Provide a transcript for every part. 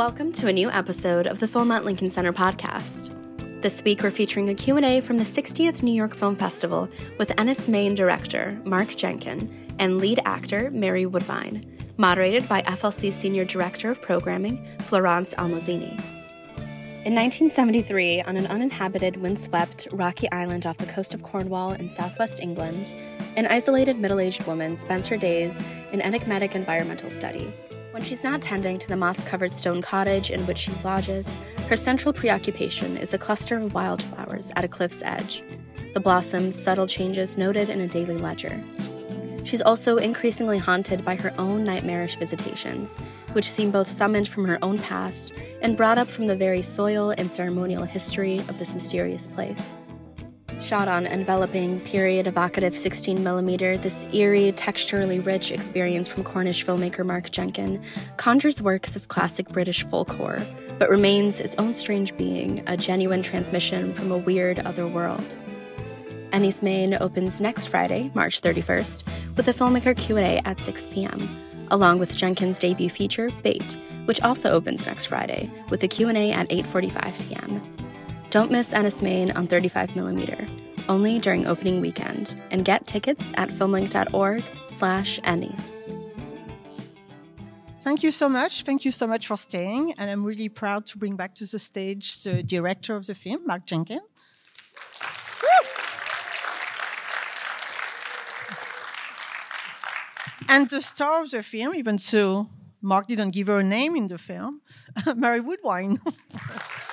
Welcome to a new episode of the Film at Lincoln Center podcast. This week we're featuring a Q&A from the 60th New York Film Festival with Enys Men director Mark Jenkin and lead actor Mary Woodvine, moderated by FLC Senior Director of Programming Florence Almozini. In 1973, on an uninhabited, windswept, rocky island off the coast of Cornwall in southwest England, an isolated middle aged woman spends her days in enigmatic environmental study. When she's not tending to the moss covered stone cottage in which she lodges, her central preoccupation is a cluster of wildflowers at a cliff's edge, the blossoms' subtle changes noted in a daily ledger. She's also increasingly haunted by her own nightmarish visitations, which seem both summoned from her own past and brought up from the very soil and ceremonial history of this mysterious place. Shot on enveloping, period evocative 16mm, this eerie, texturally rich experience from Cornish filmmaker Mark Jenkin conjures works of classic British folk horror, but remains its own strange being, a genuine transmission from a weird other world. Enys Men opens next Friday, March 31st, with a filmmaker Q&A at 6 p.m., along with Jenkin's debut feature, Bait, which also opens next Friday, with a Q&A at 8.45 p.m. Don't miss Enys Men on 35mm, only during opening weekend, and get tickets at filmlinc.org slash Enys. Thank you so much. Thank you so much for staying. And I'm really proud to bring back to the stage the director of the film, Mark Jenkins. and the star of the film, even so Mark didn't give her a name in the film, Mary Woodvine.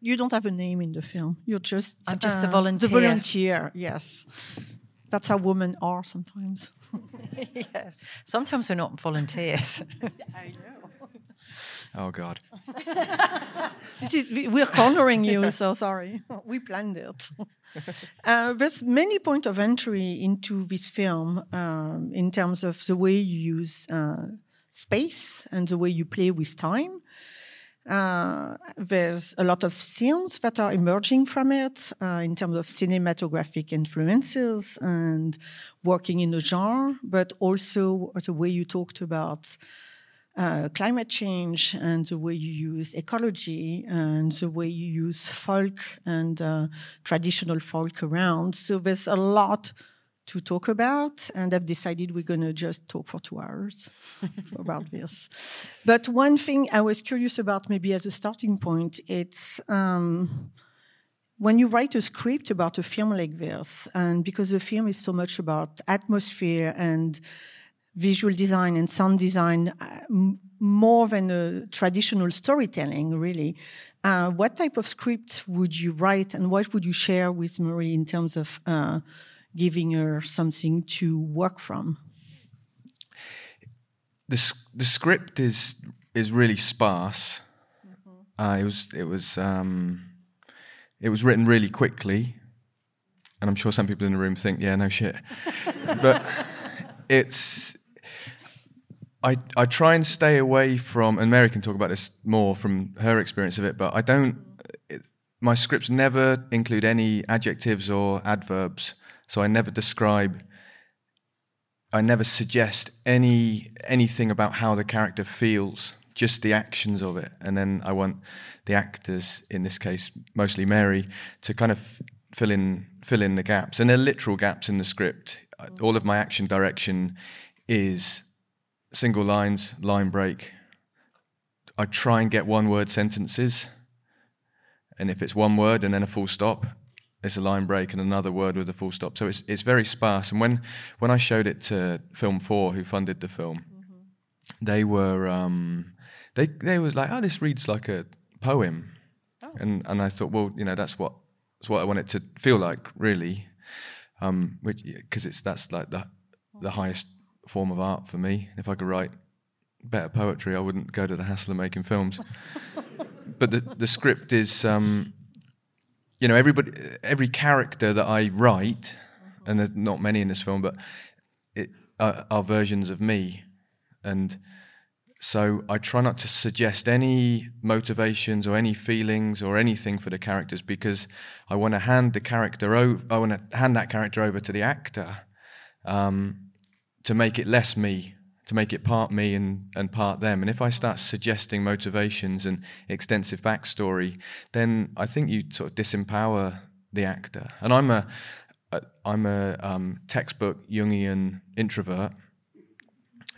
you don't have a name in the film. You're just I'm just the volunteer. The volunteer, yes. That's how women are sometimes. yes. Sometimes we're not volunteers. I know. Oh God. this is, we're cornering you, so sorry. We planned it. Uh, there's many point of entry into this film um, in terms of the way you use uh, space and the way you play with time. Uh, there's a lot of films that are emerging from it uh, in terms of cinematographic influences and working in the genre, but also the way you talked about uh, climate change and the way you use ecology and the way you use folk and uh, traditional folk around. So there's a lot to talk about, and I've decided we're going to just talk for two hours about this. But one thing I was curious about, maybe as a starting point, it's um, when you write a script about a film like this, and because the film is so much about atmosphere and visual design and sound design, uh, more than a traditional storytelling, really. Uh, what type of script would you write, and what would you share with Marie in terms of uh, giving her something to work from? The the script is is really sparse. Mm-hmm. Uh, it was it was um, it was written really quickly, and I'm sure some people in the room think, yeah, no shit, but it's. I, I try and stay away from, and Mary can talk about this more from her experience of it, but I don't, it, my scripts never include any adjectives or adverbs. So I never describe, I never suggest any anything about how the character feels, just the actions of it. And then I want the actors, in this case, mostly Mary, to kind of fill in fill in the gaps. And there are literal gaps in the script. All of my action direction is single lines, line break. I try and get one word sentences. And if it's one word and then a full stop, it's a line break and another word with a full stop. So it's it's very sparse. And when when I showed it to Film Four, who funded the film, mm-hmm. they were um, they they was like, oh, this reads like a poem, oh. and and I thought, well, you know, that's what that's what I want it to feel like, really, um, which because it's that's like the the highest form of art for me. If I could write better poetry, I wouldn't go to the hassle of making films. but the the script is. Um, you know, everybody, every character that I write, and there's not many in this film, but it are, are versions of me, and so I try not to suggest any motivations or any feelings or anything for the characters because I want to hand the character over. I want to hand that character over to the actor, um, to make it less me, to make it part me and, and part them. And if I start suggesting motivations and extensive backstory, then I think you sort of disempower the actor. And I'm a, a I'm a um, textbook Jungian introvert.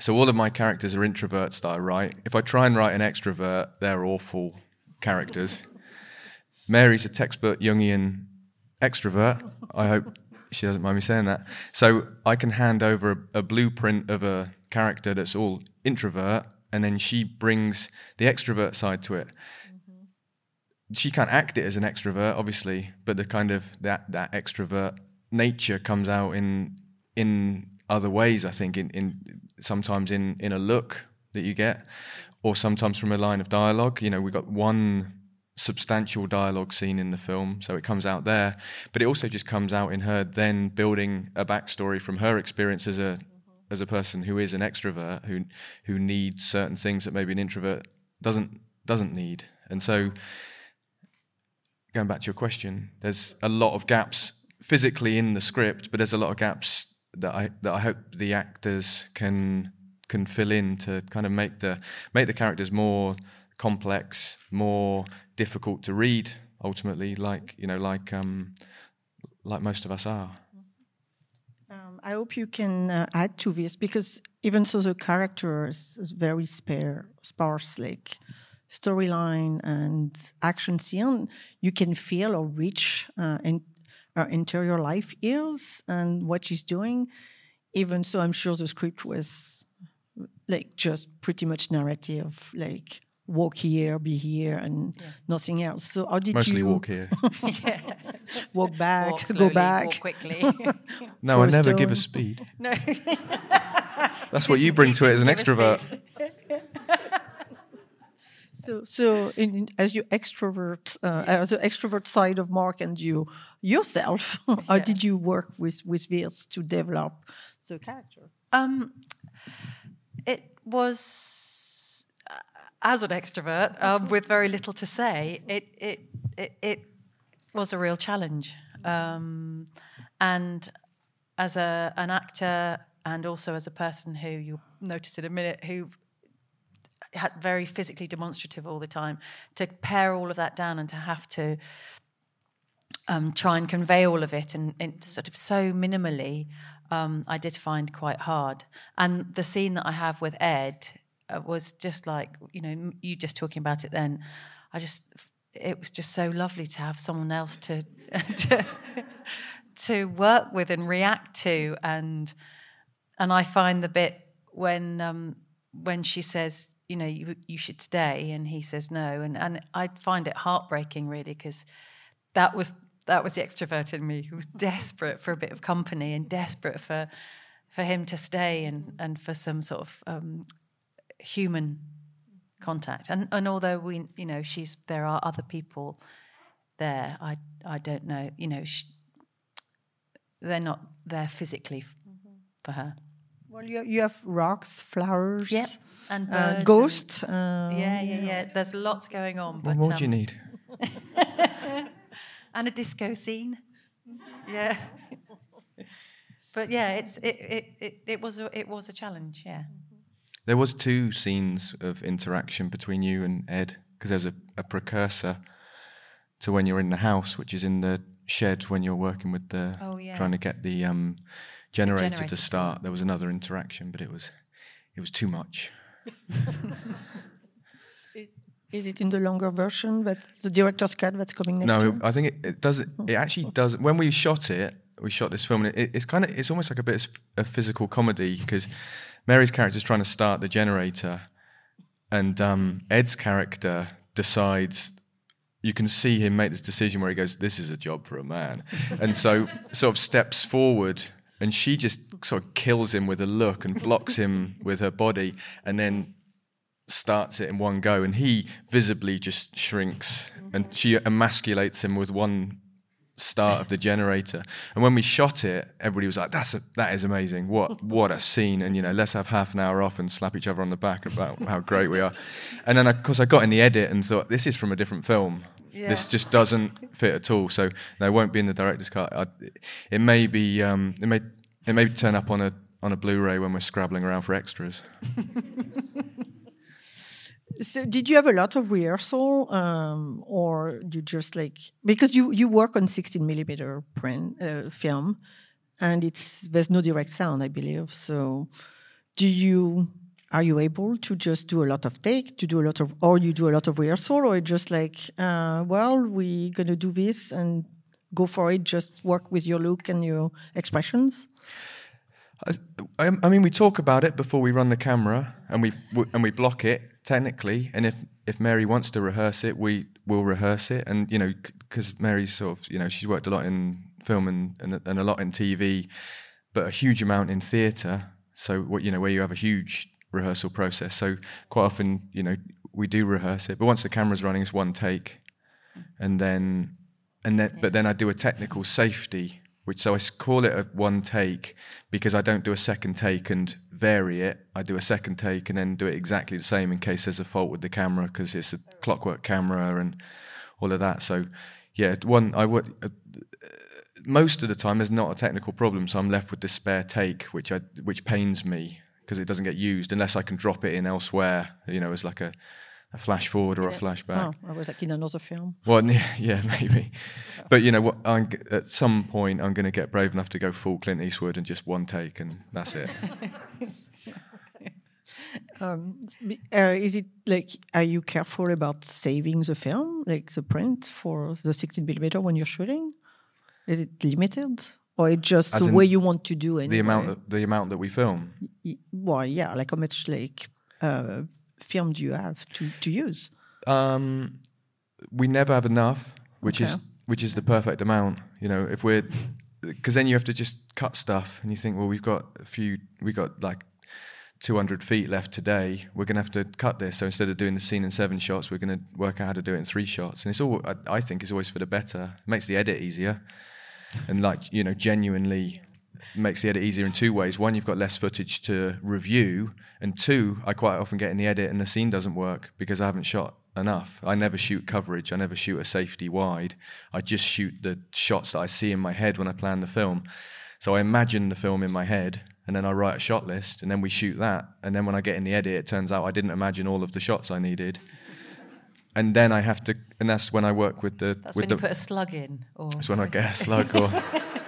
So all of my characters are introverts that I write. If I try and write an extrovert, they're awful characters. Mary's a textbook Jungian extrovert. I hope she doesn't mind me saying that. So I can hand over a, a blueprint of a character that's all introvert, and then she brings the extrovert side to it. Mm-hmm. She can't act it as an extrovert, obviously, but the kind of that that extrovert nature comes out in in other ways. I think in, in sometimes in in a look that you get, or sometimes from a line of dialogue. You know, we got one substantial dialogue scene in the film, so it comes out there. But it also just comes out in her then building a backstory from her experience as a as a person who is an extrovert who who needs certain things that maybe an introvert doesn't doesn't need. And so going back to your question, there's a lot of gaps physically in the script, but there's a lot of gaps that I that I hope the actors can can fill in to kind of make the make the characters more complex, more difficult to read ultimately, like you know, like um, like most of us are. I hope you can uh, add to this because even so, the character is, is very spare, sparse, like storyline and action scene. You can feel or reach uh, in her interior life is and what she's doing. Even so, I'm sure the script was like just pretty much narrative, like walk here, be here, and yeah. nothing else. So how did Mostly you walk here? Yeah. walk back, walk slowly, go back, walk quickly. no, I never give a speed. no, that's what you bring to it as an extrovert. So, so in, in, as you extrovert, uh, as the extrovert side of Mark and you yourself, how did you work with with this to develop the character? Um, it was as an extrovert um, with very little to say, it it it, it was a real challenge. Um, and as a an actor, and also as a person who you'll notice in a minute, who had very physically demonstrative all the time, to pare all of that down and to have to um, try and convey all of it and, and sort of so minimally, um, I did find quite hard. And the scene that I have with Ed was just like you know you just talking about it then i just it was just so lovely to have someone else to to, to work with and react to. And and i find the bit when um when she says you know you you should stay and he says no. And and i find it heartbreaking really because that was that was the extrovert in me who was desperate for a bit of company and desperate for for him to stay and and for some sort of um, human contact. And and although we, you know, she's there are other people there. I I don't know. You know, she, they're not there physically f- mm-hmm. for her. Well, you you have rocks, flowers, yeah, and uh, ghosts. And, uh, yeah, yeah, yeah. There's lots going on. What more um, do you um, need? and a disco scene. Yeah. but yeah, it's it, it, it, it was a, it was a challenge. Yeah. There was two scenes of interaction between you and Ed because there's a, a, precursor to when you're in the house, which is in the shed when you're working with the oh, yeah. trying to get the, um, generator, the generator, to start. There was another interaction, but it was it was too much. is, it in the longer version that the director's cut that's coming next? No, year? I think it, it does. It, it actually does. When we shot it, we shot this film, and it, it's kind of it's almost like a bit of physical comedy because Mary's character is trying to start the generator, and um, Ed's character decides. You can see him make this decision where he goes, "This is a job for a man," and so sort of steps forward, and she just sort of kills him with a look and blocks him with her body, and then starts it in one go, and he visibly just shrinks, and she emasculates him with one start of the generator. And when we shot it, everybody was like, "That's a, that is amazing! What what a scene!" And you know, let's have half an hour off and slap each other on the back about how great we are. And then, of course, I got in the edit and thought, "This is from a different film. Yeah. This just doesn't fit at all." So no, it won't be in the director's cut. I, it may be. Um, it may it may turn up on a on a Blu-ray when we're scrabbling around for extras. So, did you have a lot of rehearsal, um, or you just like because you you work on sixteen millimeter print uh, film, and it's there's no direct sound, I believe. So, do you are you able to just do a lot of take, to do a lot of, or you do a lot of rehearsal, or just like, uh, well, we're gonna do this and go for it, just work with your look and your expressions? I, I, mean, we talk about it before we run the camera, and we and we block it technically. And if if Mary wants to rehearse it, we will rehearse it. And you know, because Mary's sort of you know she's worked a lot in film and, and and a lot in TV, but a huge amount in theatre. So what you know, where you have a huge rehearsal process. So quite often, you know, we do rehearse it, but once the camera's running, it's one take, and then and then but then I do a technical safety which so I call it a one take because I don't do a second take and vary it. I do a second take and then do it exactly the same in case there's a fault with the camera because it's a clockwork camera and all of that. So yeah, one I would. Uh, most of the time, there's not a technical problem, so I'm left with this spare take, which I which pains me because it doesn't get used unless I can drop it in elsewhere. You know, as like a a flash forward or a flashback. Oh, I was like in another film. Well, yeah, maybe. But you know, what, I'm, at some point, I'm going to get brave enough to go full Clint Eastwood and just one take, and that's it. um, uh, is it like are you careful about saving the film, like the print for the 16 millimeter when you're shooting? Is it limited, or it just As the way you want to do it? The amount, of, the amount that we film. Well, yeah, like how much like. Uh, film do you have to, to use? Um, we never have enough, which okay. is which is the perfect amount. You know, if we're because then you have to just cut stuff, and you think, well, we've got a few, we got like 200 feet left today. We're going to have to cut this. So instead of doing the scene in seven shots, we're going to work out how to do it in three shots. And it's all, I, I think, is always for the better. It makes the edit easier, and like you know, genuinely makes the edit easier in two ways. One, you've got less footage to review, and two, I quite often get in the edit and the scene doesn't work because I haven't shot enough. I never shoot coverage. I never shoot a safety wide. I just shoot the shots that I see in my head when I plan the film. So I imagine the film in my head, and then I write a shot list, and then we shoot that. And then when I get in the edit, it turns out I didn't imagine all of the shots I needed. And then I have to, and that's when I work with the. That's with when the, you put a slug in, or that's when I get a slug, or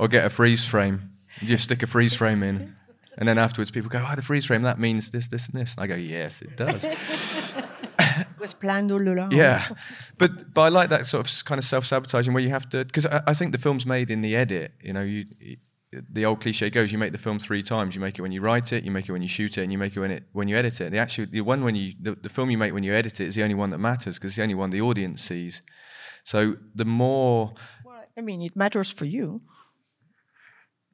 or get a freeze frame. You just stick a freeze frame in, and then afterwards people go, "Oh, the freeze frame that means this, this, and this." And I go, "Yes, it does." it was planned all along. Yeah, but but I like that sort of kind of self sabotaging where you have to because I, I, think the film's made in the edit. You know, you, you, the old cliche goes: you make the film three times. You make it when you write it, you make it when you shoot it, and you make it when it when you edit it. The actual the one when you the, the film you make when you edit it is the only one that matters because it's the only one the audience sees. So the more, well, I mean, it matters for you.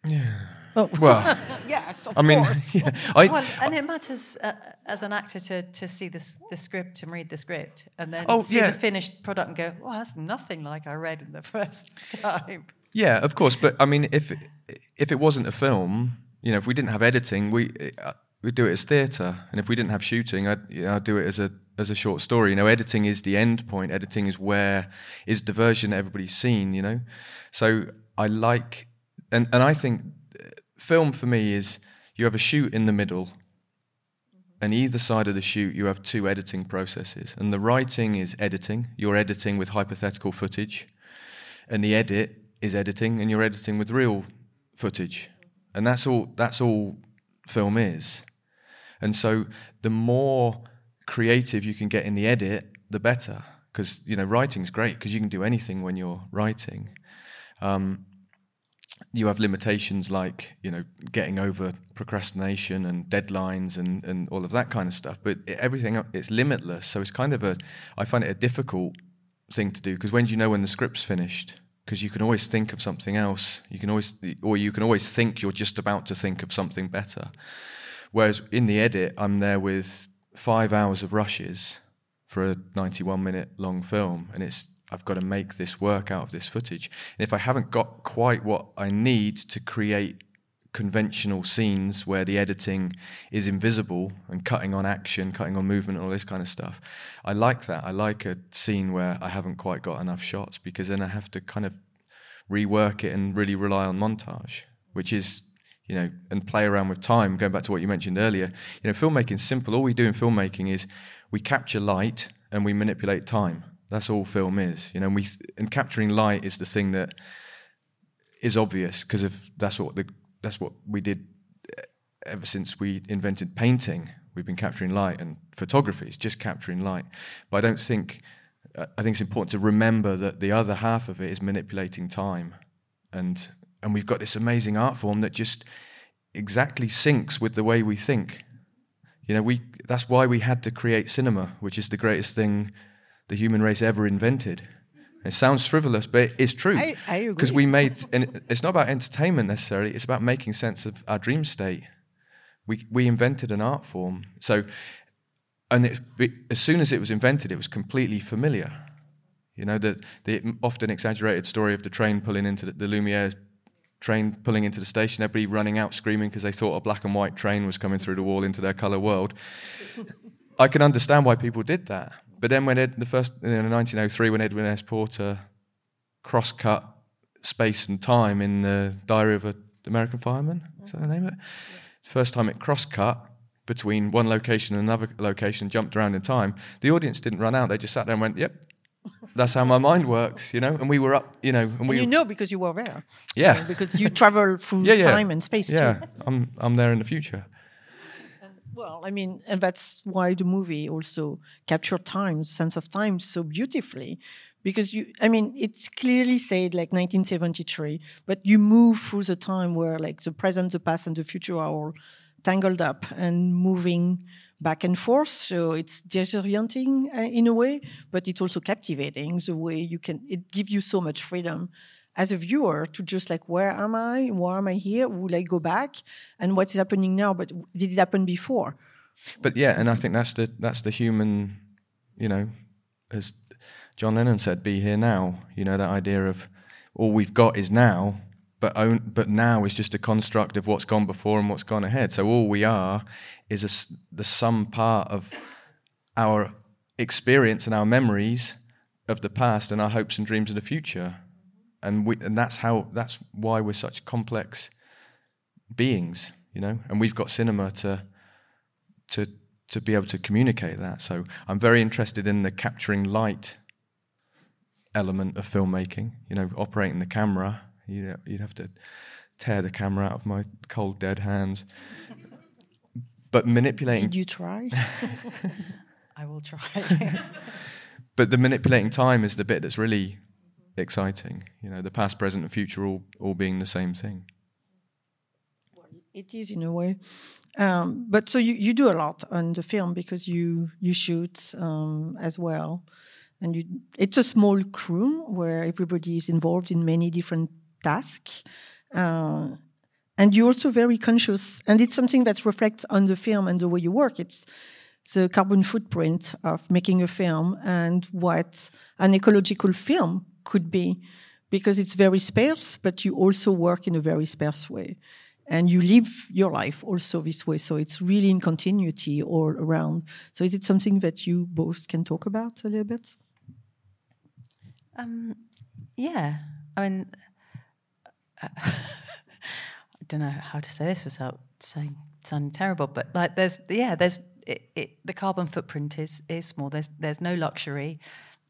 Yeah. Oh. Well, yes, I mean, yeah, I, well, and it matters uh, as an actor to, to see this, the script and read the script and then oh, see yeah. the finished product and go, well, that's nothing like I read in the first time. Yeah, of course. But I mean, if if it wasn't a film, you know, if we didn't have editing, we uh, we'd do it as theatre, and if we didn't have shooting, I'd, you know, I'd do it as a as a short story. You know, editing is the end point. Editing is where is the version everybody's seen. You know, so I like and and I think uh, film for me is you have a shoot in the middle, mm-hmm. and either side of the shoot you have two editing processes, and the writing is editing. You're editing with hypothetical footage, and the edit is editing, and you're editing with real footage, mm-hmm. and that's all. That's all film is, and so the more creative you can get in the edit, the better. Because you know writing's great because you can do anything when you're writing. Um, you have limitations like you know getting over procrastination and deadlines and, and all of that kind of stuff but everything it's limitless. So it's kind of a i find it a difficult thing to do because when do you know when the script's finished? Because you can always think of something else. You can always or you can always think you're just about to think of something better. Whereas in the edit i'm there with five hours of rushes for a 91 minute long film and it's I've got to make this work out of this footage. And if I haven't got quite what I need to create conventional scenes where the editing is invisible and cutting on action, cutting on movement, all this kind of stuff, I like that. I like a scene where I haven't quite got enough shots because then I have to kind of rework it and really rely on montage. which is you know, and play around with time. Going back to what you mentioned earlier, you know, filmmaking's simple. All we do in filmmaking is we capture light and we manipulate time. That's all film is. You know, and we and capturing light is the thing that is obvious because of that's what the that's what we did eh, ever since we invented painting. We've been capturing light, and photography is just capturing light. But I don't think I think it's important to remember that the other half of it is manipulating time, and and we've got this amazing art form that just exactly syncs with the way we think. You know, we that's why we had to create cinema, which is the greatest thing the human race ever invented. It sounds frivolous, but it's true. I, I agree. Because we made, and it's not about entertainment necessarily. It's about making sense of our dream state. We we invented an art form. So, and it, as soon as it was invented, it was completely familiar. You know, the, the often exaggerated story of the train pulling into the, the Lumiere train pulling into the station, everybody running out screaming because they thought a black and white train was coming through the wall into their colour world. I can understand why people did that. But then when Ed, the first in 1903, when Edwin S. Porter cross-cut space and time in the Diary of an American Fireman, is that the name of it? It's the first time it cross-cut between one location and another location, jumped around in time. The audience didn't run out; they just sat there and went, "Yep, that's how my mind works, you know. And we were up, you know, and, and we. You know because you were there. Yeah. because you travel through yeah, yeah. time and space. Yeah, too. I'm I'm there in the future. Well, I mean, and that's why the movie also captured time, sense of time, so beautifully, because you, I mean, it's clearly said like 1973, but you move through the time where like the present, the past, and the future are all tangled up and moving back and forth. So it's disorienting uh, in a way, but it's also captivating the way you can, it gives you so much freedom as a viewer to just like, where am I? Why am I here? Will I go back? And what's happening now? But did it happen before? But yeah, and I think that's the that's the human, you know, as John Lennon said, "Be here now." You know that idea of all we've got is now, but own, but now is just a construct of what's gone before and what's gone ahead. So all we are is a, the sum part of our experience and our memories of the past and our hopes and dreams of the future. And we, and that's how that's why we're such complex beings, you know. And we've got cinema to to to be able to communicate that. So I'm very interested in the capturing light element of filmmaking. You know, operating the camera you know, you'd have to tear the camera out of my cold, dead hands. But manipulating. Did you try? I will try. but the manipulating time is the bit that's really exciting. You know, the past, present, and future all all being the same thing. It is in a way. Um, but so you, you do a lot on the film because you you shoot um, as well, and you, it's a small crew where everybody is involved in many different tasks. Uh, and you're also very conscious, and it's something that reflects on the film and the way you work. It's the carbon footprint of making a film and what an ecological film could be, because it's very sparse, but you also work in a very sparse way. And you live your life also this way. So it's really in continuity all around. So is it something that you both can talk about a little bit? Um, yeah. I mean, I don't know how to say this without saying sounding terrible, but like there's yeah, there's it, it, the carbon footprint is is small. There's there's no luxury.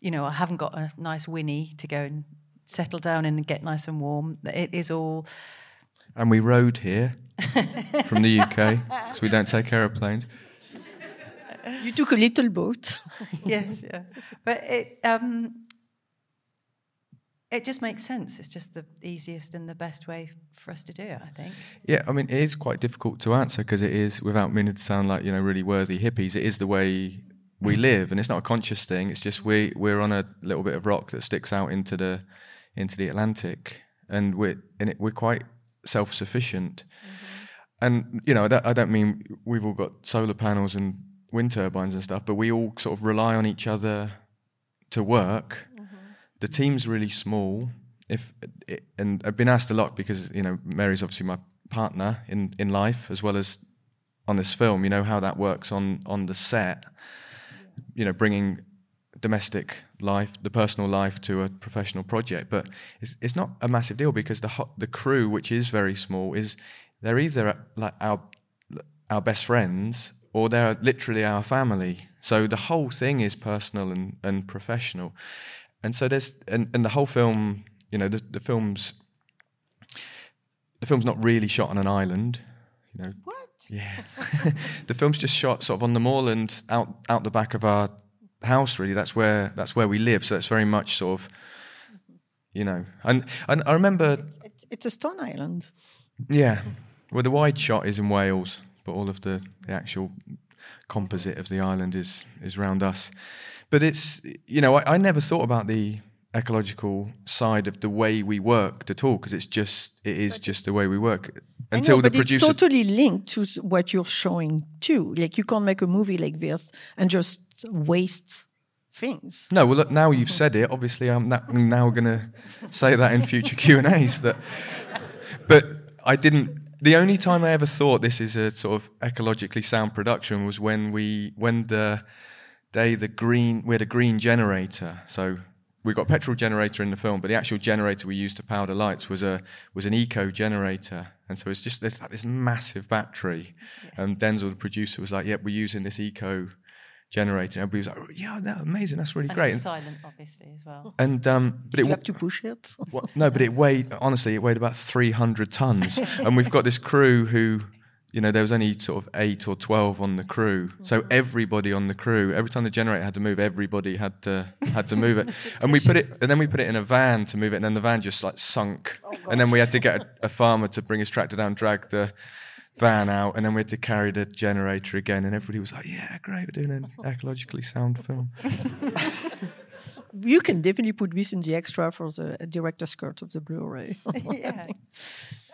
You know, I haven't got a nice Winnie to go and settle down in and get nice and warm. It is all. And we rode here from the UK because we don't take aeroplanes. You took a little boat. yes, yeah, but it. Um, it just makes sense. It's just the easiest and the best way for us to do it, I think. Yeah, I mean, it is quite difficult to answer because it is, without meaning to sound like you know really worthy hippies, it is the way we live, and it's not a conscious thing. It's just we we're on a little bit of rock that sticks out into the into the Atlantic, and we're it, we're quite self sufficient. Mm-hmm. And you know, I don't, I don't mean we've all got solar panels and wind turbines and stuff, but we all sort of rely on each other to work the team's really small. If it, and I've been asked a lot because you know Mary's obviously my partner in in life as well as on this film. You know how that works on on the set. You know, bringing domestic life, the personal life, to a professional project. But it's it's not a massive deal because the the crew, which is very small, is they're either like our our best friends or they're literally our family. So the whole thing is personal and, and professional. And so there's and, and the whole film, you know, the, the film's the film's not really shot on an island. You know, What? Yeah. the film's just shot sort of on the moorland out out the back of our house really. That's where that's where we live. So it's very much sort of you know. And and I remember It's, it's a stone island. yeah. Well the wide shot is in Wales, but all of the, the actual composite of the island is is round us. But it's you know, I, I never thought about the ecological side of the way we worked at all because it's just it is just the way we work until know, the producer it's totally linked to what you're showing too. Like you can't make a movie like this and just waste things. No, well, look, now you've said it. Obviously, I'm, na- I'm now going to say that in future Q and A's. That, but I didn't. The only time I ever thought this is a sort of ecologically sound production was when we, when the day the green, we had a green generator. So we got a petrol generator in the film, but the actual generator we used to power the lights was a was an eco generator, and so it's just this like this massive battery. And Denzel, the producer, was like, "Yep, we're using this eco." Generator, and everybody was like, "Oh, "Yeah, no, amazing! That's really And great." it's silent, obviously, as well. And um, but it You have to push it. what- no, but it weighed honestly, it weighed about three hundred tons, and we've got this crew who, you know, there was only sort of eight or twelve on the crew, so mm. everybody on the crew, every time the generator had to move, everybody had to had to move it, and we put it, and then we put it in a van to move it, and then the van just like sunk, oh, and then we had to get a, a farmer to bring his tractor down, drag the van out, and then we had to carry the generator again, and everybody was like, "Yeah, great, we're doing an ecologically sound film." You can definitely put this in the extra for the director's cut of the Blu-ray. yeah.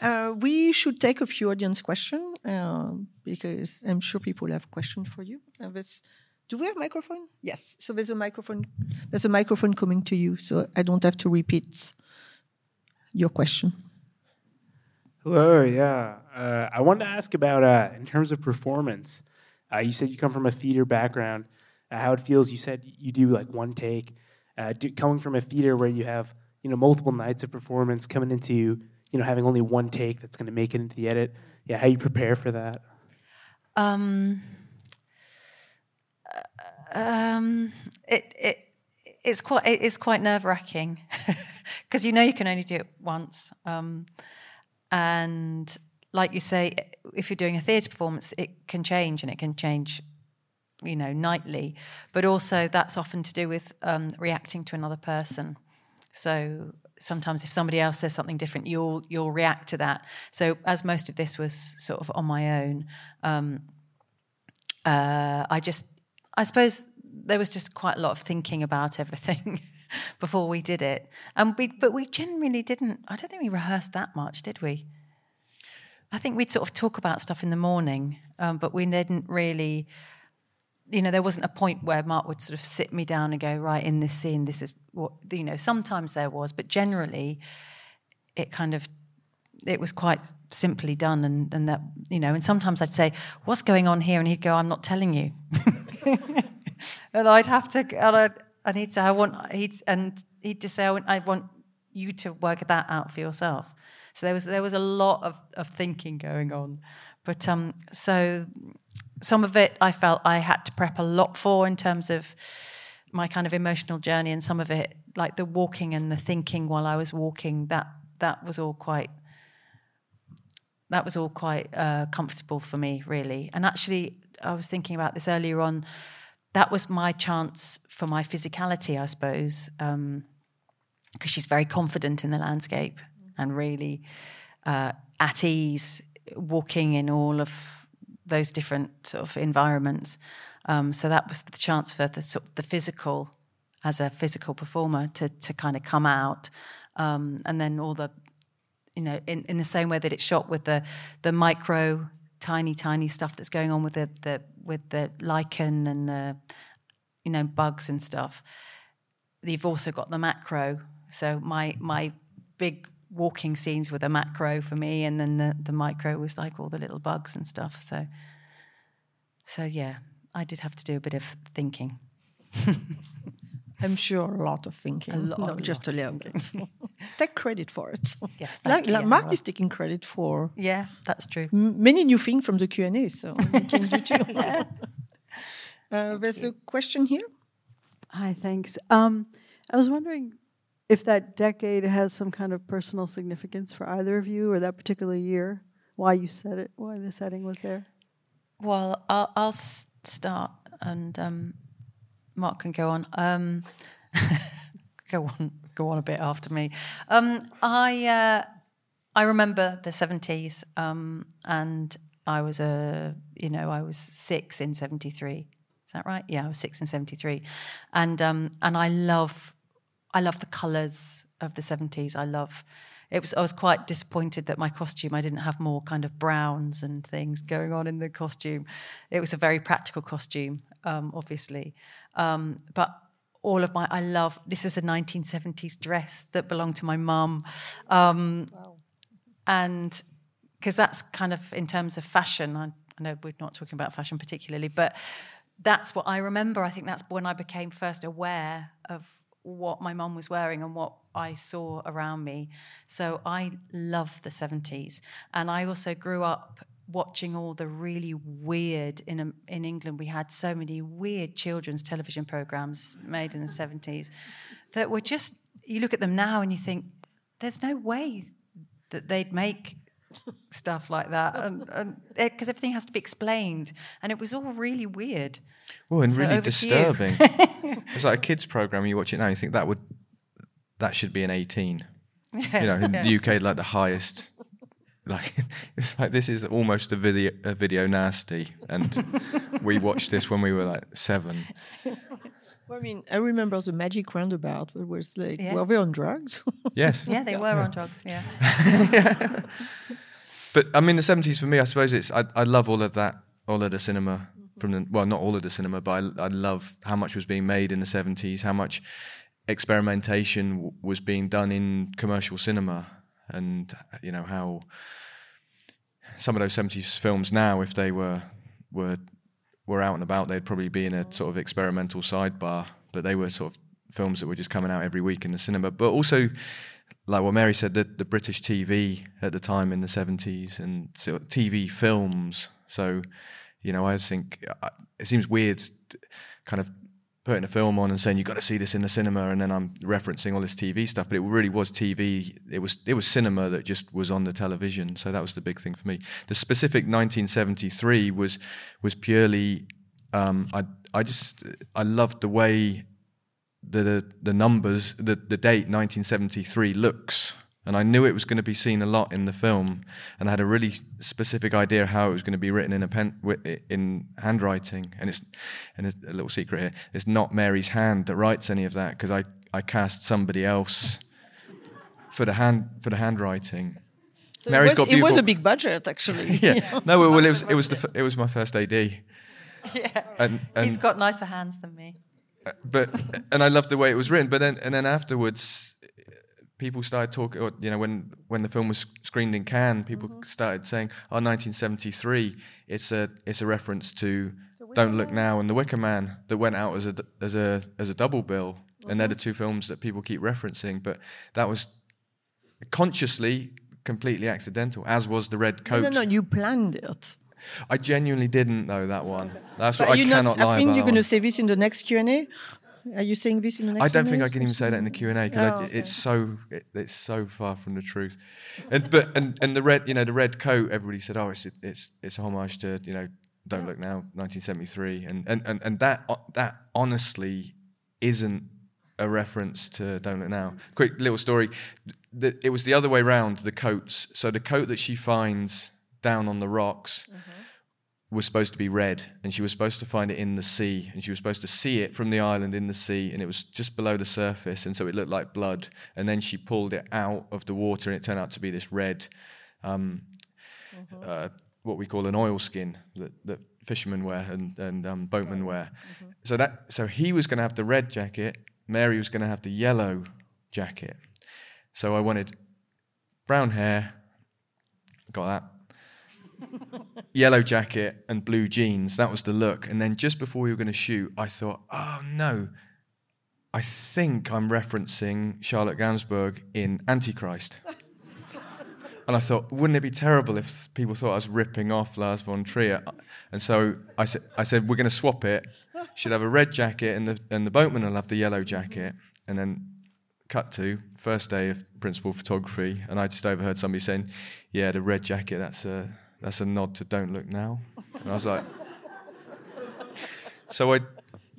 Uh, we should take a few audience questions uh, because I'm sure people have questions for you. Uh, this, do we have microphone? Yes. So there's a microphone. There's a microphone coming to you, so I don't have to repeat your question. Hello, yeah. Uh, I wanted to ask about, uh, in terms of performance, uh, you said you come from a theater background, uh, how it feels. You said you do like one take. Uh, do, coming from a theater where you have, you know, multiple nights of performance coming into, you know, having only one take that's going to make it into the edit. Yeah, how you prepare for that? Um, uh, um, it it it's quite it is quite nerve wracking because you know you can only do it once, um, and like you say, if you're doing a theatre performance, it can change and it can change, you know, nightly. But also that's often to do with um, reacting to another person. So sometimes if somebody else says something different, you'll you'll react to that. So as most of this was sort of on my own, um, uh, I just I suppose there was just quite a lot of thinking about everything before we did it, and we but we generally didn't. I don't think we rehearsed that much, did we? I think we'd sort of talk about stuff in the morning, um, but we didn't really you know, there wasn't a point where Mark would sort of sit me down and go, right, in this scene, this is what, you know, sometimes there was, but generally it kind of, it was quite simply done. And, and that, you know, and sometimes I'd say, what's going on here? And he'd go, I'm not telling you. and I'd have to, and I'd, and he'd say, I want, he'd, and he'd just say, I want, I want you to work that out for yourself. So there was, there was a lot of, of thinking going on. But um, so some of it I felt I had to prep a lot for in terms of my kind of emotional journey, and some of it, like the walking and the thinking while I was walking, that that was all quite that was all quite uh, comfortable for me, really. And actually, I was thinking about this earlier on. That was my chance for my physicality, I suppose, because um, she's very confident in the landscape and really uh, at ease walking in all of those different sort of environments. Um, so that was the chance for the sort of the physical, as a physical performer, to to kind of come out, um, and then all the, you know, in, in the same way that it's shot with the the micro, tiny, tiny stuff that's going on with the, the with the lichen and the, you know, bugs and stuff. You've also got the macro. So my my big walking scenes with a macro for me, and then the, the micro was like all the little bugs and stuff. So, so yeah, I did have to do a bit of thinking. I'm sure a lot of thinking, A lot- not a just a little bit. Take credit for it. Yes, like, thank you, like Mark Emma. is taking credit for Yeah, that's true. m- many new things from the Q and A, so you can do too. uh, there's a question here. Hi, thanks. Um, I was wondering if that decade has some kind of personal significance for either of you, or that particular year. Why you said it? Why the setting was there? Well, I'll, I'll start, and um, Mark can go on. Um, go on, go on a bit after me. Um, I uh, I remember the seventies, um, and I was a you know I was six in seventy three. Is that right? Yeah, I was six in seventy three, and um, and I love I love the colours of the seventies. I love. It was. I was quite disappointed that my costume. I didn't have more kind of browns and things going on in the costume. It was a very practical costume, um, obviously, um, but all of my. I love. This is a 1970s dress that belonged to my mum, um, and because that's kind of in terms of fashion. I, I know we're not talking about fashion particularly, but that's what I remember. I think that's when I became first aware of what my mum was wearing and what I saw around me. So I love the 70s. And I also grew up watching all the really weird in um, in England we had so many weird children's television programs made in the 70s that were just you look at them now and you think there's no way that they'd make stuff like that and because everything has to be explained and it was all really weird Well, and So really over to you. disturbing. it's like a kids program. You watch it now, you think that would that should be an eighteen. You know, in the UK, like the highest. Like it's like this is almost a video a video nasty, and we watched this when we were like seven. Well, I mean, I remember the Magic Roundabout. It was like, Yeah. were they on drugs? Yes. yeah they were on drugs yeah But I mean, the seventies for me, I suppose it's I, I love all of that, all of the cinema from the well, not all of the cinema, but I, I love how much was being made in the seventies, how much experimentation w- was being done in commercial cinema, and you know how some of those seventies films now, if they were were were out and about, they'd probably be in a sort of experimental sidebar, but they were sort of films that were just coming out every week in the cinema, but also like what Mary said, the, the British TV at the time in the 70s and TV films. So, you know, I think uh, it seems weird kind of putting a film on and saying you've got to see this in the cinema and then I'm referencing all this TV stuff, but it really was TV. It was it was cinema that just was on the television. So that was the big thing for me. The specific 1973 was was purely um, I I just I loved the way the the numbers, the the date 1973 looks, and I knew it was going to be seen a lot in the film, and I had a really specific idea how it was going to be written in a pen in handwriting, and it's and it's a little secret here. It's not Mary's hand that writes any of that because I I cast somebody else for the hand for the handwriting. So Mary's it was, got it was a big budget, actually. Yeah, no, well, it was it was the f- it was my first AD, yeah and and he's got nicer hands than me uh, but and I loved the way it was written. But then and then afterwards, people started talking. Or, you know, when when the film was screened in Cannes, people mm-hmm. started saying, "Oh, 1973. It's a it's a reference to Don't Look Now and The Wicker Man that went out as a as a as a double bill." And they're mm-hmm. the two films that people keep referencing. But that was consciously, completely accidental, as was the red coat. no, no, you planned it. I genuinely didn't know that one. That's But what I cannot not, lie I think you're going to say this in the next Q&A. Are you saying this in the next I don't think I can even say that in the mm. Q and A because Oh, okay. it's so it, it's so far from the truth. And but and, and the red you know the red coat everybody said oh it's it's it's a homage to you know Don't Look Now 1973 and and and, and that uh, that honestly isn't a reference to Don't Look Now. Quick little story. The, it was the other way round. The coats. So the coat that she finds down on the rocks mm-hmm. Was supposed to be red, and she was supposed to find it in the sea, and she was supposed to see it from the island in the sea, and it was just below the surface, and so it looked like blood. And then she pulled it out of the water, and it turned out to be this red, um, uh, what we call an oil skin that, that fishermen wear and, and um, boatmen wear. So that so he was going to have the red jacket, Mary was going to have the yellow jacket. So I wanted brown hair, got that yellow jacket and blue jeans. That was the look. And then just before we were going to shoot, I thought, oh no, I think I'm referencing Charlotte Gainsbourg in Antichrist. and I thought, wouldn't it be terrible if people thought I was ripping off Lars von Trier? And so I said, I said we're going to swap it. She'll have a red jacket, and the and the boatman will have the yellow jacket. And then cut to first day of principal photography, and I just overheard somebody saying, "Yeah, the red jacket. That's a that's a nod to Don't Look Now." And I was like, so I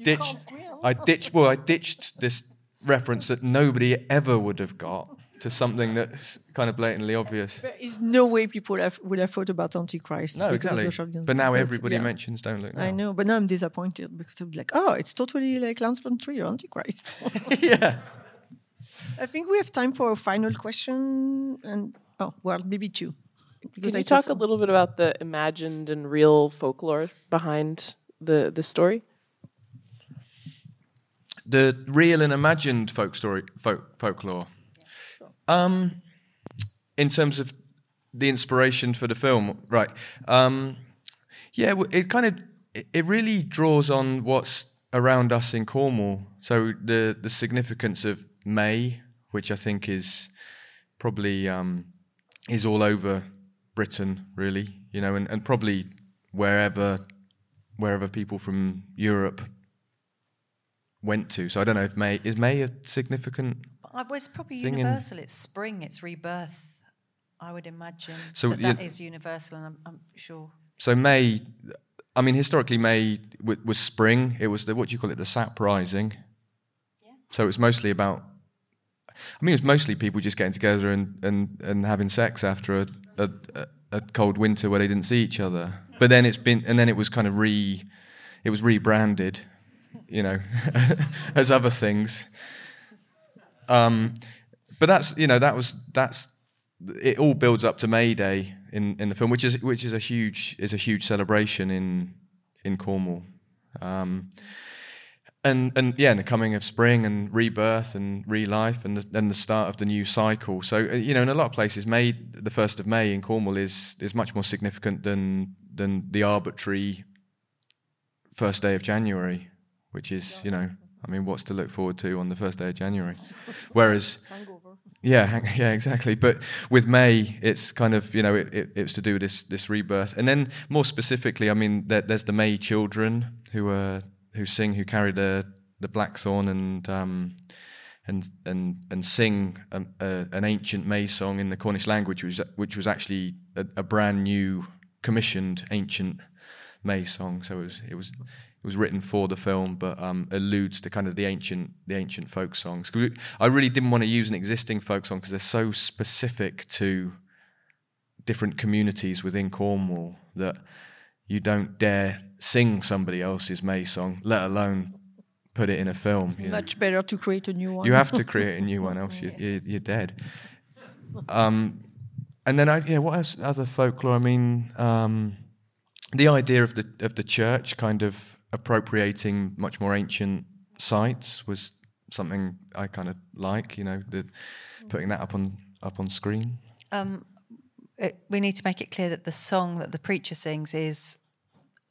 ditched. I ditched. Well, I ditched this reference that nobody ever would have got to something that's kind of blatantly obvious. There is no way people have, would have thought about Antichrist. No, exactly. But now everybody yeah. mentions Don't Look Now. I know, but now I'm disappointed because I'm like, oh, it's totally like Lars von Trier, Antichrist. yeah. I think we have time for a final question, and oh, well, maybe two. Because Can I you just talk a little bit about the imagined and real folklore behind the the story? the real and imagined folk story, folk, folklore. Um, in terms of the inspiration for the film, right? Um, yeah, it kind of it it really draws on what's around us in Cornwall. So the the significance of May, which I think is probably um, is all over Britain, really. You know, and, and probably wherever wherever people from Europe went to. So I don't know if May is May a significant. Uh, I was probably Thing in- universal. It's spring. It's rebirth. I would imagine So that that is universal, and I'm, I'm sure. So May, I mean, historically May w- was spring. It was the what do you call it, the sap rising. Yeah. So it's mostly about. I mean, it's mostly people just getting together and, and, and having sex after a, a, a- cold winter where they didn't see each other. But then it's been, and then it was kind of re, it was rebranded, you know, as other things. Um, but that's you know that was that's it all builds up to May Day in, in the film, which is which is a huge is a huge celebration in in Cornwall, um, and and yeah, and the coming of spring and rebirth and re-life and the, and the start of the new cycle. So uh, you know, in a lot of places, May the first of May in Cornwall is is much more significant than than the arbitrary first day of January, which is you know, I mean, what's to look forward to on the first day of January, whereas. Yeah, hang- yeah, exactly. But with May, it's kind of you know it, it, it's to do with this this rebirth, and then more specifically, I mean, there, there's the May children who uh, who sing, who carry the the blackthorn and um, and and and sing um, uh, an ancient May song in the Cornish language, which was, which was actually a, a brand new commissioned ancient May song. So it was it was it was written for the film, but um, alludes to kind of the ancient the ancient folk songs. I really didn't want to use an existing folk song because they're so specific to different communities within Cornwall that you don't dare sing somebody else's May song, let alone put it in a film. you know. much better to create a new one. You have to create a new one, else you, you, you're dead. Um, and then, I, yeah, what else? Other folklore? I mean, um, the idea of the of the church kind of appropriating much more ancient sites was something I kind of like. You know, the, putting that up on up on screen. Um, it, we need to make it clear that the song that the preacher sings is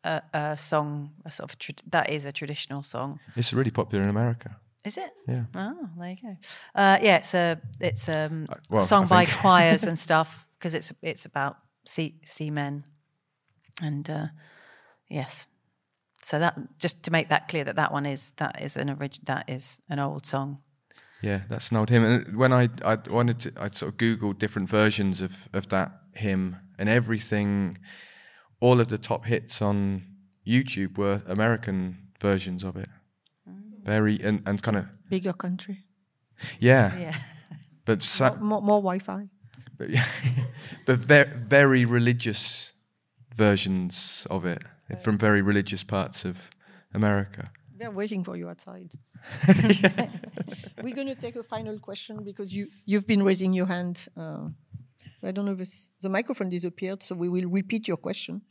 a, a song, a sort of trad- that is a traditional song. It's really popular in America. Is it? Yeah. Oh, there you go. Uh, yeah, it's a it's um, Uh, well, sung I by choirs and stuff because it's it's about sea seamen, and uh, yes. So that just to make that clear that that one is that is an orig- that is an old song. Yeah, that's an old hymn. And when I I wanted to, I sort of googled different versions of of that hymn, and everything, all of the top hits on YouTube were American versions of it. Very and, and kind of Bigger country, yeah, Yeah. but sa- more, more Wi-Fi. but, yeah, but very very religious versions of it from very religious parts of America. They're waiting for you outside. We're going to take a final question because you you've been raising your hand. Uh, I don't know if the microphone disappeared, so we will repeat your question.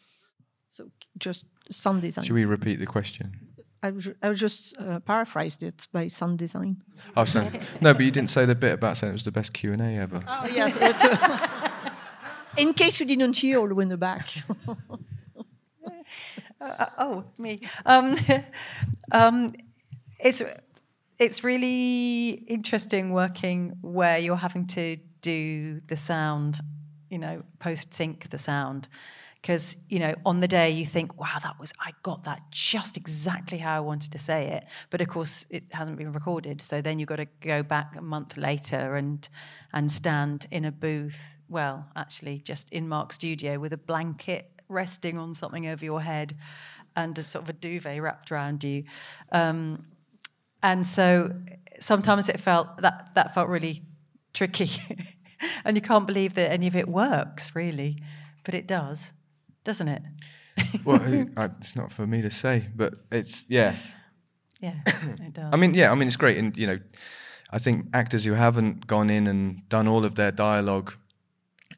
So just sound design. Should we repeat the question? I, ju- I just uh, paraphrased it by sound design. Oh, so, no, but you didn't say the bit about saying it was the best Q and A ever. Oh yes, it's uh, in case you didn't hear all the way in the back. Uh, oh, me. Um, um, it's it's really interesting working where you're having to do the sound, you know, post sync the sound. Because, you know, on the day you think, wow, that was, I got that just exactly how I wanted to say it. But of course, it hasn't been recorded. So then you've got to go back a month later and, and stand in a booth, well, actually, just in Mark's studio with a blanket resting on something over your head and a sort of a duvet wrapped around you. Um, and so sometimes it felt that that felt really tricky and you can't believe that any of it works really but it does doesn't it well, it's not for me to say, but it's yeah. yeah it does I mean, yeah, I mean, it's great, and you know, I think actors who haven't gone in and done all of their dialogue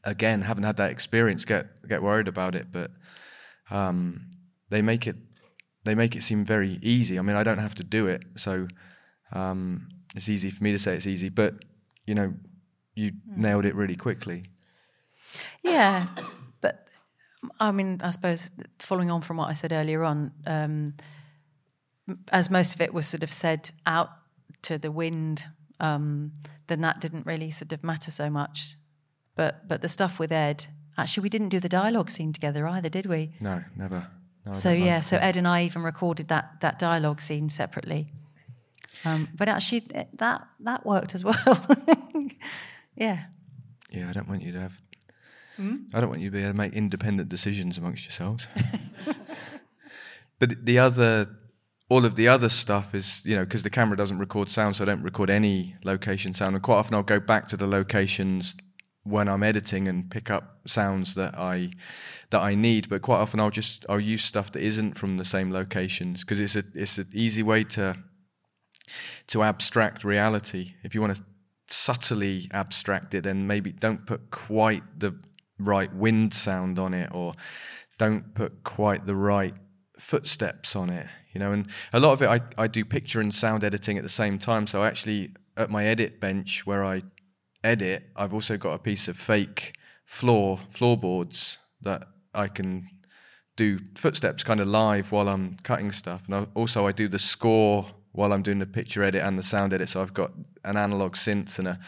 again haven't had that experience get get worried about it, but um, they make it they make it seem very easy. I mean, I don't have to do it, so um, it's easy for me to say it's easy, but you know, you nailed it really quickly. Yeah, but I mean, I suppose following on from what I said earlier on, um, as most of it was sort of said out to the wind, um, then that didn't really sort of matter so much. But but the stuff with Ed, actually, we didn't do the dialogue scene together either, did we? No, never. No, So yeah, so Ed and I even recorded that that dialogue scene separately. Um, but actually, eh, that that worked as well. yeah. Yeah, I don't want you to have. Hmm? I don't want you to be able to make independent decisions amongst yourselves. but the other, all of the other stuff is, you know, because the camera doesn't record sound, so I don't record any location sound. And quite often I'll go back to the locations when I'm editing and pick up sounds that I that I need. But quite often I'll just I'll use stuff that isn't from the same locations because it's a it's an easy way to to abstract reality. If you want to subtly abstract it, then maybe don't put quite the right wind sound on it, or don't put quite the right footsteps on it. You know, and a lot of it I, I do picture and sound editing at the same time. So actually, at my edit bench where I edit, I've also got a piece of fake floor floorboards that I can do footsteps kind of live while I'm cutting stuff. And I, also, I do the score while I'm doing the picture edit and the sound edit. So I've got an analog synth and a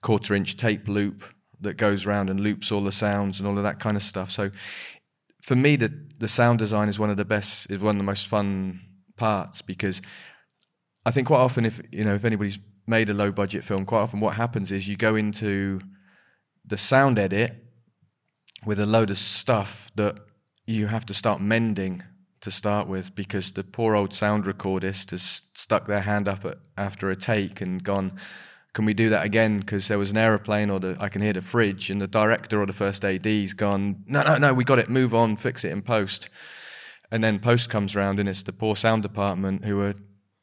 quarter inch tape loop that goes around and loops all the sounds and all of that kind of stuff. So for me, the the sound design is one of the best, is one of the most fun parts because I think quite often, if you know, if anybody's made a low budget film, quite often what happens is you go into the sound edit with a load of stuff that you have to start mending to start with because the poor old sound recordist has stuck their hand up at, after a take and gone, can we do that again? Because there was an aeroplane or the, I can hear the fridge, and the director or the first AD's gone, no, no, no, we got it, move on, fix it in post. And then post comes round, and it's the poor sound department who are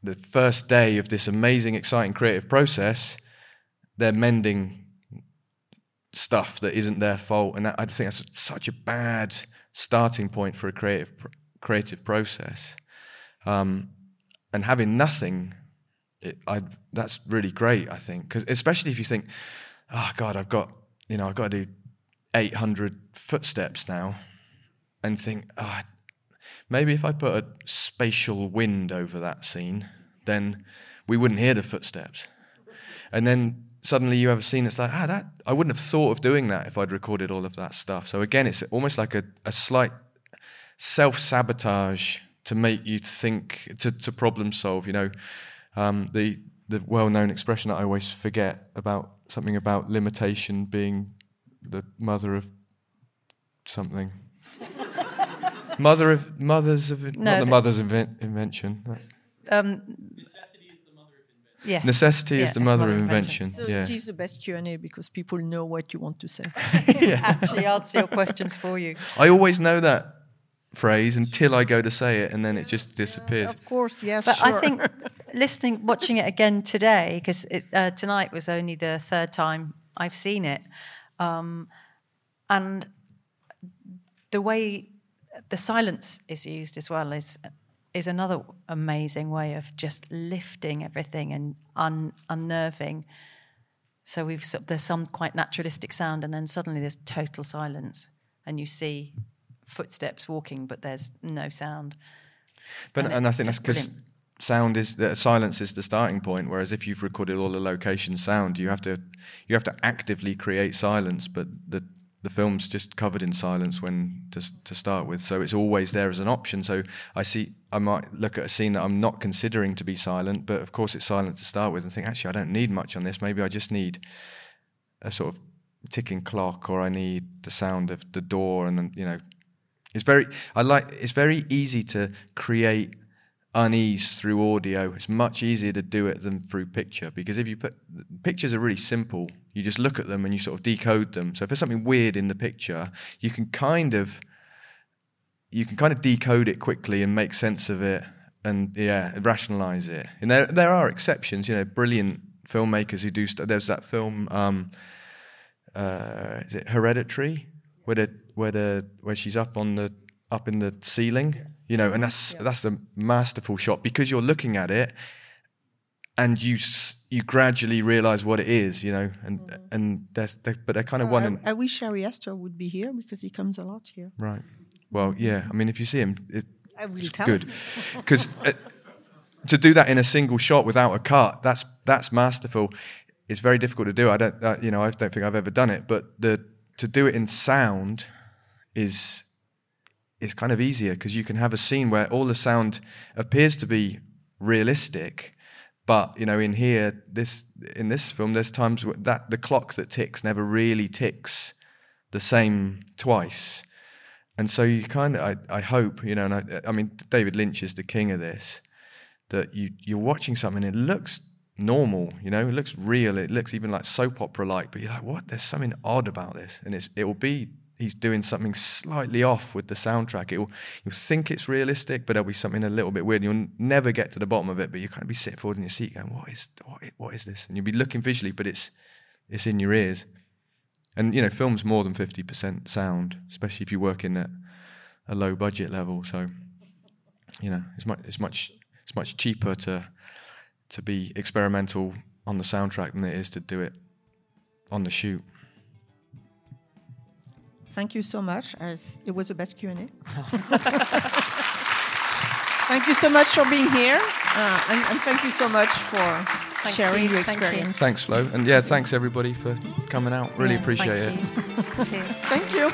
the first day of this amazing, exciting creative process, they're mending stuff that isn't their fault, and that, I just think that's such a bad starting point for a creative pr- creative process. Um, and having nothing, it, I, that's really great. I think because especially if you think, oh God, I've got you know I've got to do 800 footsteps now, and think, ah, maybe if I put a spatial wind over that scene, then we wouldn't hear the footsteps. And then suddenly you have a scene that's like, ah, that I wouldn't have thought of doing that if I'd recorded all of that stuff. So again, it's almost like a, a slight self sabotage to make you think to, to problem solve. You know, um, the the well known expression that I always forget about something about limitation being the mother of something. mother of mothers of No, not the the- mother's inven- invention. That's- Um, yeah. Necessity Yeah, is the mother mother of of invention. invention. So yeah. it is the best Q&A because people know what you want to say. Actually, answer your questions for you. I always know that phrase until I go to say it, and then it just disappears. Of course, yes, But sure. I think listening, watching it again today, because uh, tonight was only the third time I've seen it, um, and the way the silence is used as well is is another amazing way of just lifting everything and un, unnerving. So we've there's some quite naturalistic sound, and then suddenly there's total silence, and you see footsteps walking, but there's no sound. But And and I think that's because sound is uh, silence is the starting point. Whereas if you've recorded all the location sound, you have to you have to actively create silence. But the the film's just covered in silence when to to start with, so it's always there as an option. So I see I might look at a scene that I'm not considering to be silent, but of course it's silent to start with, and think actually I don't need much on this. Maybe I just need a sort of ticking clock, or I need the sound of the door, and then, you know, it's very I like it's very easy to create unease through audio. It's much easier to do it than through picture because if you put pictures are really simple. You just look at them and you sort of decode them. So if there's something weird in the picture, you can kind of you can kind of decode it quickly and make sense of it and yeah, rationalize it. And there there are exceptions, you know, brilliant filmmakers who do stuff. There's that film, um, uh, is it Hereditary, where the where the where she's up on the up in the ceiling, you know, and that's Yeah. that's a masterful shot because you're looking at it and you you gradually realize what it is, you know, and and there's they, but they're kind of one Uh, and I, I wish Ari Aster would be here because he comes a lot here. right. Well, yeah, I mean, if you see him, it, I will tell good because to do that in a single shot without a cut that's that's masterful it's very difficult to do i don't uh, you know i don't think i've ever done it but the to do it in sound is is kind of easier because you can have a scene where all the sound appears to be realistic but you know in here this in this film there's times where that the clock that ticks never really ticks the same twice. And so you kind of I, I hope you know and I, I mean david lynch is the king of this that you you're watching something it looks normal you know it looks real it looks even like soap opera like but you're like what? There's something odd about this. And it's it will be he's doing something slightly off with the soundtrack. It will you'll think it's realistic but there'll be something a little bit weird you'll never get to the bottom of it but you kind of be sitting forward in your seat going what is, what, what is this? And you'll be looking visually but it's it's in your ears. And you know film's more than 50% sound especially if you work in at a low budget level. So you know it's much it's much it's much cheaper to to be experimental on the soundtrack than it is to do it on the shoot. Thank you so much. As it was the best Q and A. thank you so much for being here, uh, and, and thank you so much for sharing you. your Thank you. experience. Thanks, Flo, and yeah, thanks everybody for coming out. Really Yeah, appreciate it. thank you. Cheers. Thank you.